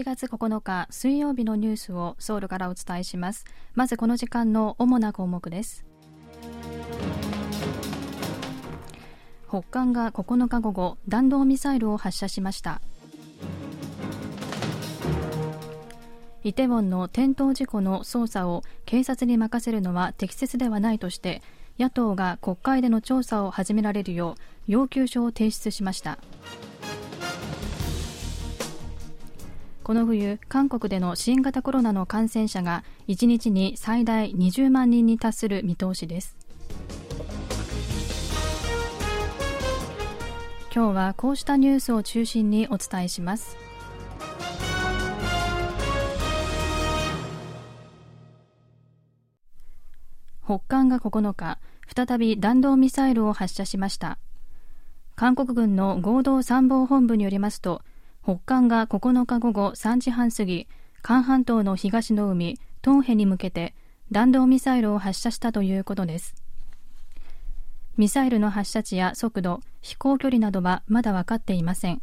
11月9日水曜日のニュースをソウルからお伝えします。まずこの時間の主な項目です。北韓が9日午後弾道ミサイルを発射しました。イテウォンの転倒事故の捜査を警察に任せるのは適切ではないとして野党が国会での調査を始められるよう要求書を提出しました。この冬、韓国での新型コロナの感染者が1日に最大20万人に達する見通しです。今日はこうしたニュースを中心にお伝えします。北韓が9日再び弾道ミサイルを発射しました。韓国軍の合同参謀本部によりますと北韓が9日午後3時半過ぎ韓半島の東の海トンヘに向けて弾道ミサイルを発射したということです。ミサイルの発射地や速度飛行距離などはまだ分かっていません。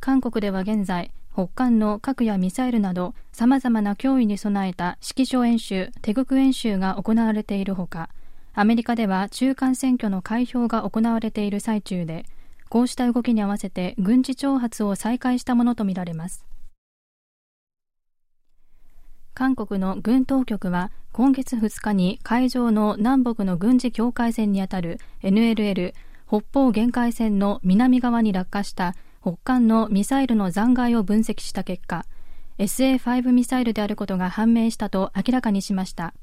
韓国では現在北韓の核やミサイルなどさまざまな脅威に備えた指揮所演習テグク演習が行われているほかアメリカでは中間選挙の開票が行われている最中でこうした動きに合わせて軍事挑発を再開したものとみられます。韓国の軍当局は今月2日に海上の南北の軍事境界線にあたる NLL 北方限界線の南側に落下した北韓のミサイルの残骸を分析した結果 SA5 ミサイルであることが判明したと明らかにしました。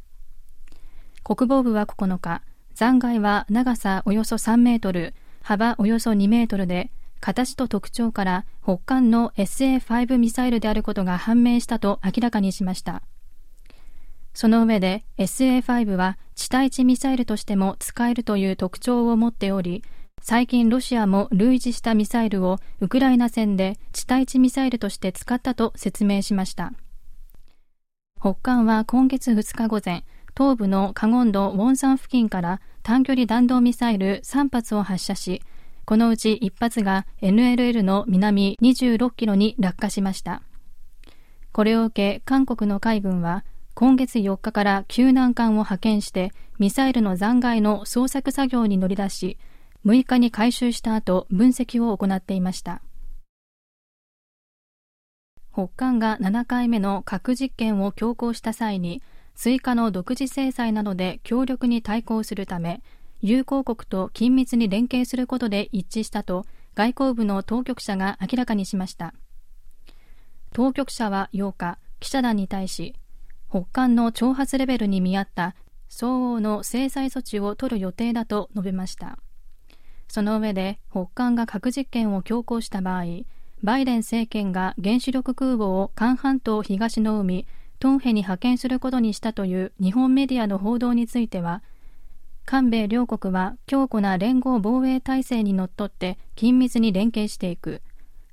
国防部は9日残骸は長さおよそ3メートル幅およそ2メートルで形と特徴から北韓の SA5 ミサイルであることが判明したと明らかにしました。その上で SA5 は地対地ミサイルとしても使えるという特徴を持っており最近ロシアも類似したミサイルをウクライナ戦で地対地ミサイルとして使ったと説明しました。北韓は今月2日午前東部のカゴンド・ウォンサン付近から短距離弾道ミサイル3発を発射しこのうち1発が NLL の南26キロに落下しました。これを受け韓国の海軍は今月4日から救難艦を派遣してミサイルの残骸の捜索作業に乗り出し6日に回収した後分析を行っていました。北韓が7回目の核実験を強行した際に追加の独自制裁などで強力に対抗するため友好国と緊密に連携することで一致したと外交部の当局者が明らかにしました。当局者は8日記者団に対し北韓の挑発レベルに見合った相応の制裁措置を取る予定だと述べました。その上で北韓が核実験を強行した場合バイデン政権が原子力空母を韓半島東の海トンヘに派遣することにしたという日本メディアの報道については韓米両国は強固な連合防衛体制にのっとって緊密に連携していく。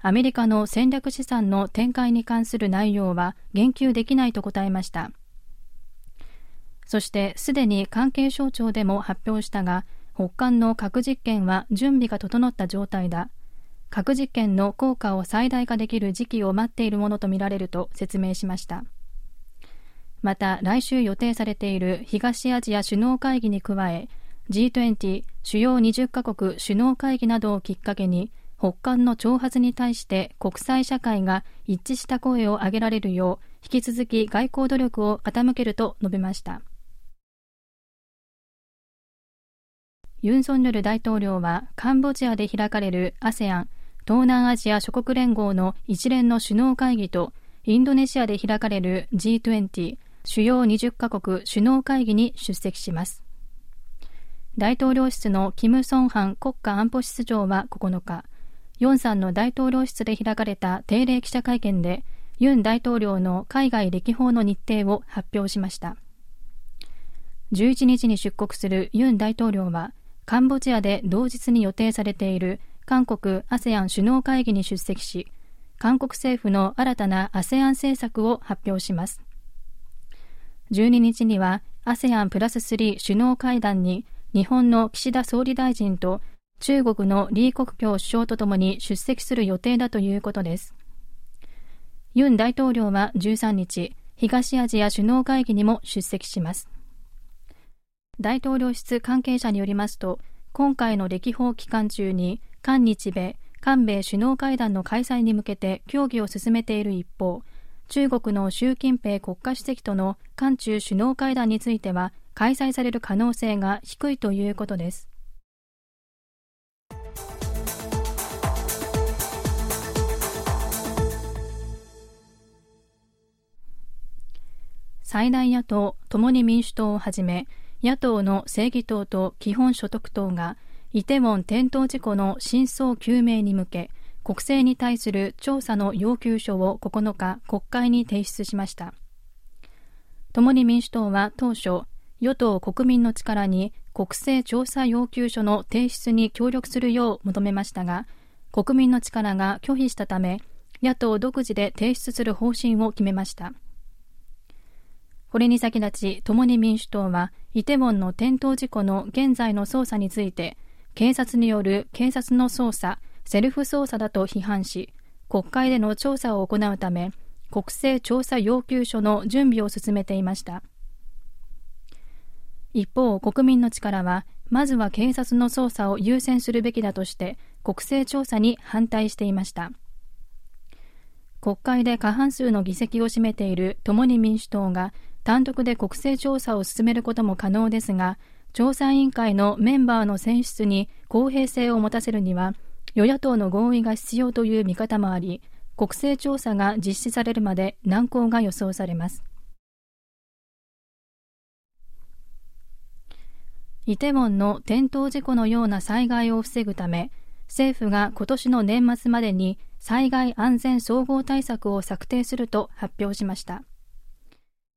アメリカの戦略資産の展開に関する内容は言及できないと答えました。そしてすでに関係省庁でも発表したが北韓の核実験は準備が整った状態だ。核実験の効果を最大化できる時期を待っているものとみられると説明しました。また来週予定されている東アジア首脳会議に加え G20 主要20カ国首脳会議などをきっかけに北韓の挑発に対して国際社会が一致した声を上げられるよう引き続き外交努力を傾けると述べました。ユン・ソンニョル大統領はカンボジアで開かれる ASEAN 東南アジア諸国連合の一連の首脳会議とインドネシアで開かれる G20 主要20カ国首脳会議に出席します。大統領室のキム・ソンハン国家安保室長は9日ヨンさんの大統領室で開かれた定例記者会見でユン大統領の海外歴訪の日程を発表しました。11日に出国するユン大統領はカンボジアで同日に予定されている韓国 ASEAN 首脳会議に出席し韓国政府の新たな ASEAN 政策を発表します。12日には ASEAN プラス3首脳会談に日本の岸田総理大臣と中国の李克強首相とともに出席する予定だということですユン大統領は13日、東アジア首脳会議にも出席します。大統領室関係者によりますと、今回の歴訪期間中に、韓日米、韓米首脳会談の開催に向けて協議を進めている一方、中国の習近平国家主席との韓中首脳会談については開催される可能性が低いということです。最大野党共に民主党をはじめ野党の正義党と基本所得党がイテウォン転倒事故の真相究明に向け国政に対する調査の要求書を9日国会に提出しました。共に民主党は当初与党国民の力に国政調査要求書の提出に協力するよう求めましたが国民の力が拒否したため野党独自で提出する方針を決めました。これに先立ち共に民主党はイテウォンの転倒事故の現在の捜査について警察による警察の捜査セルフ捜査だと批判し国会での調査を行うため国政調査要求書の準備を進めていました。一方国民の力はまずは警察の捜査を優先するべきだとして国政調査に反対していました。国会で過半数の議席を占めている共に民主党が単独で国政調査を進めることも可能ですが調査委員会のメンバーの選出に公平性を持たせるには与野党の合意が必要という見方もあり国政調査が実施されるまで難航が予想されます。イテウォンの転倒事故のような災害を防ぐため政府が今年の年末までに災害安全総合対策を策定すると発表しました。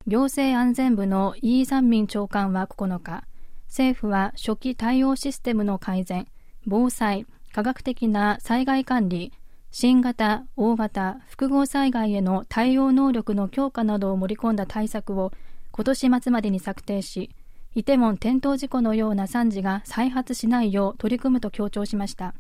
行政安全部のイ・ザンミン長官は9日政府は初期対応システムの改善防災科学的な災害管理新型、大型、複合災害への対応能力の強化などを盛り込んだ対策を今年末までに策定しイテウォン転倒事故のような惨事が再発しないよう取り組むと強調しました。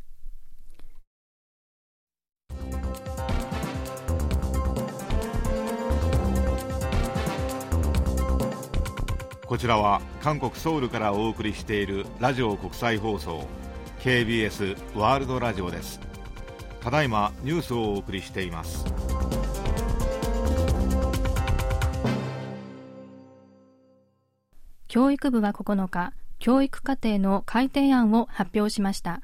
こちらは韓国ソウルからお送りしているラジオ国際放送。KBS ワールドラジオです。ただいまニュースをお送りしています。教育部は9日教育課程の改定案を発表しました。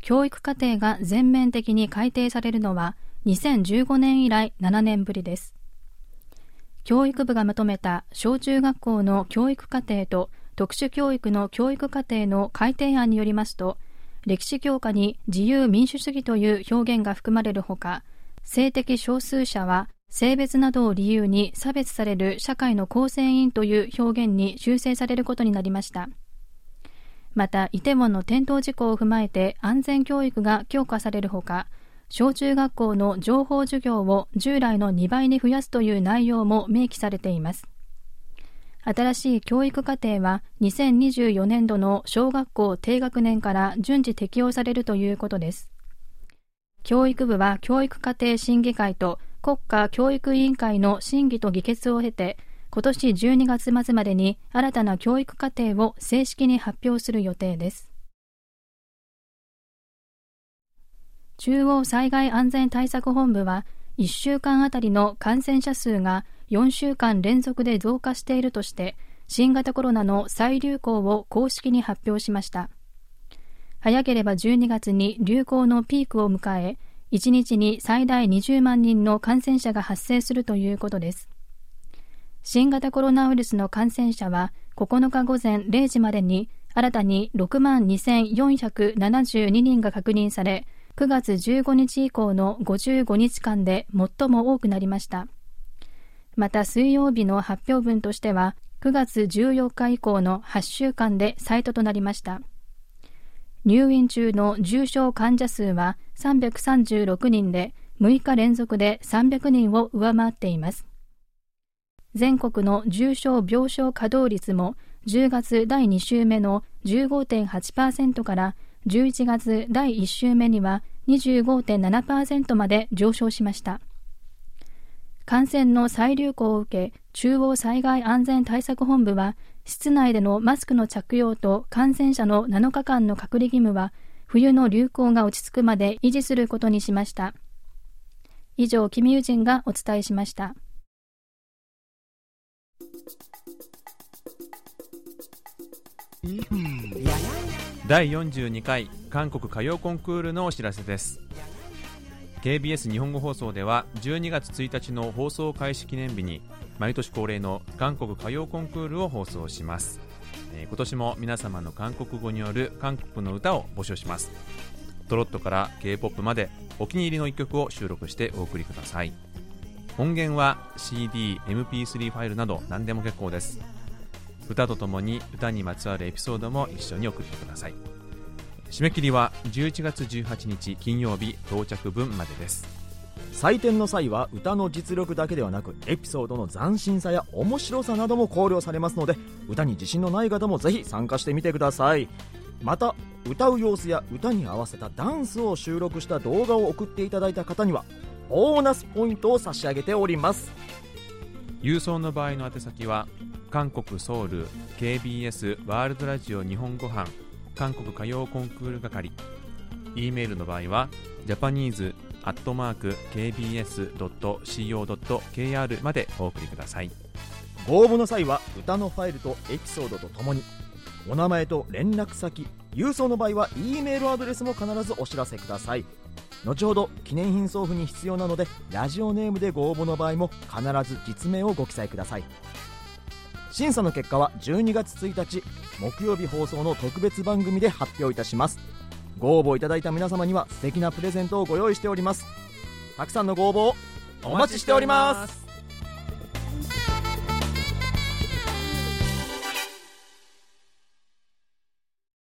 教育課程が全面的に改定されるのは2015年以来7年ぶりです。教育部がまとめた小中学校の教育課程と特殊教育の教育課程の改定案によりますと歴史教科に自由民主主義という表現が含まれるほか性的少数者は性別などを理由に差別される社会の構成員という表現に修正されることになりました。またイテウォンの転倒事故を踏まえて安全教育が強化されるほか小中学校の情報授業を従来の2倍に増やすという内容も明記されています。新しい教育課程は2024年度の小学校低学年から順次適用されるということです。教育部は教育課程審議会と国家教育委員会の審議と議決を経て今年12月末までに新たな教育課程を正式に発表する予定です。中央災害安全対策本部は1週間あたりの感染者数が4週間連続で増加しているとして新型コロナの再流行を公式に発表しました。早ければ12月に流行のピークを迎え1日に最大20万人の感染者が発生するということです。新型コロナウイルスの感染者は9日午前0時までに新たに6万2472人が確認され9月15日以降の55日間で最も多くなりました。また水曜日の発表分としては9月14日以降の8週間で最多となりました。入院中の重症患者数は336人で6日連続で300人を上回っています。全国の重症病床稼働率も10月第2週目の15.8%から11月第1週目には25.7%まで上昇しました。感染の再流行を受け、中央災害安全対策本部は、室内でのマスクの着用と感染者の7日間の隔離義務は、冬の流行が落ち着くまで維持することにしました。以上、キミユジンがお伝えしました。第42回韓国歌謡コンクールのお知らせです KBS 日本語放送では12月1日の放送開始記念日に毎年恒例の韓国歌謡コンクールを放送します、えー、今年も皆様の韓国語による韓国の歌を募集します。トロットから K-POP までお気に入りの一曲を収録してお送りください。音源は CD、MP3 ファイルなど何でも結構です。歌とともに歌にまつわるエピソードも一緒に送ってください。締め切りは11月18日金曜日到着分までです。採点の際は歌の実力だけではなくエピソードの斬新さや面白さなども考慮されますので歌に自信のない方もぜひ参加してみてください。また歌う様子や歌に合わせたダンスを収録した動画を送っていただいた方にはボーナスポイントを差し上げております。郵送の場合の宛先は韓国ソウル KBS ワールドラジオ日本語版韓国歌謡コンクール係 E メールの場合はジャパニーズ ＠kbs。co。kr までお送りくださいご応募の際は歌のファイルとエピソードとともにお名前と連絡先郵送の場合は E メールアドレスも必ずお知らせください後ほど記念品送付に必要なのでラジオネームでご応募の場合も必ず実名をご記載ください審査の結果は12月1日木曜日放送の特別番組で発表いたします。ご応募いただいた皆様には素敵なプレゼントをご用意しております。たくさんのご応募をお待ちしております。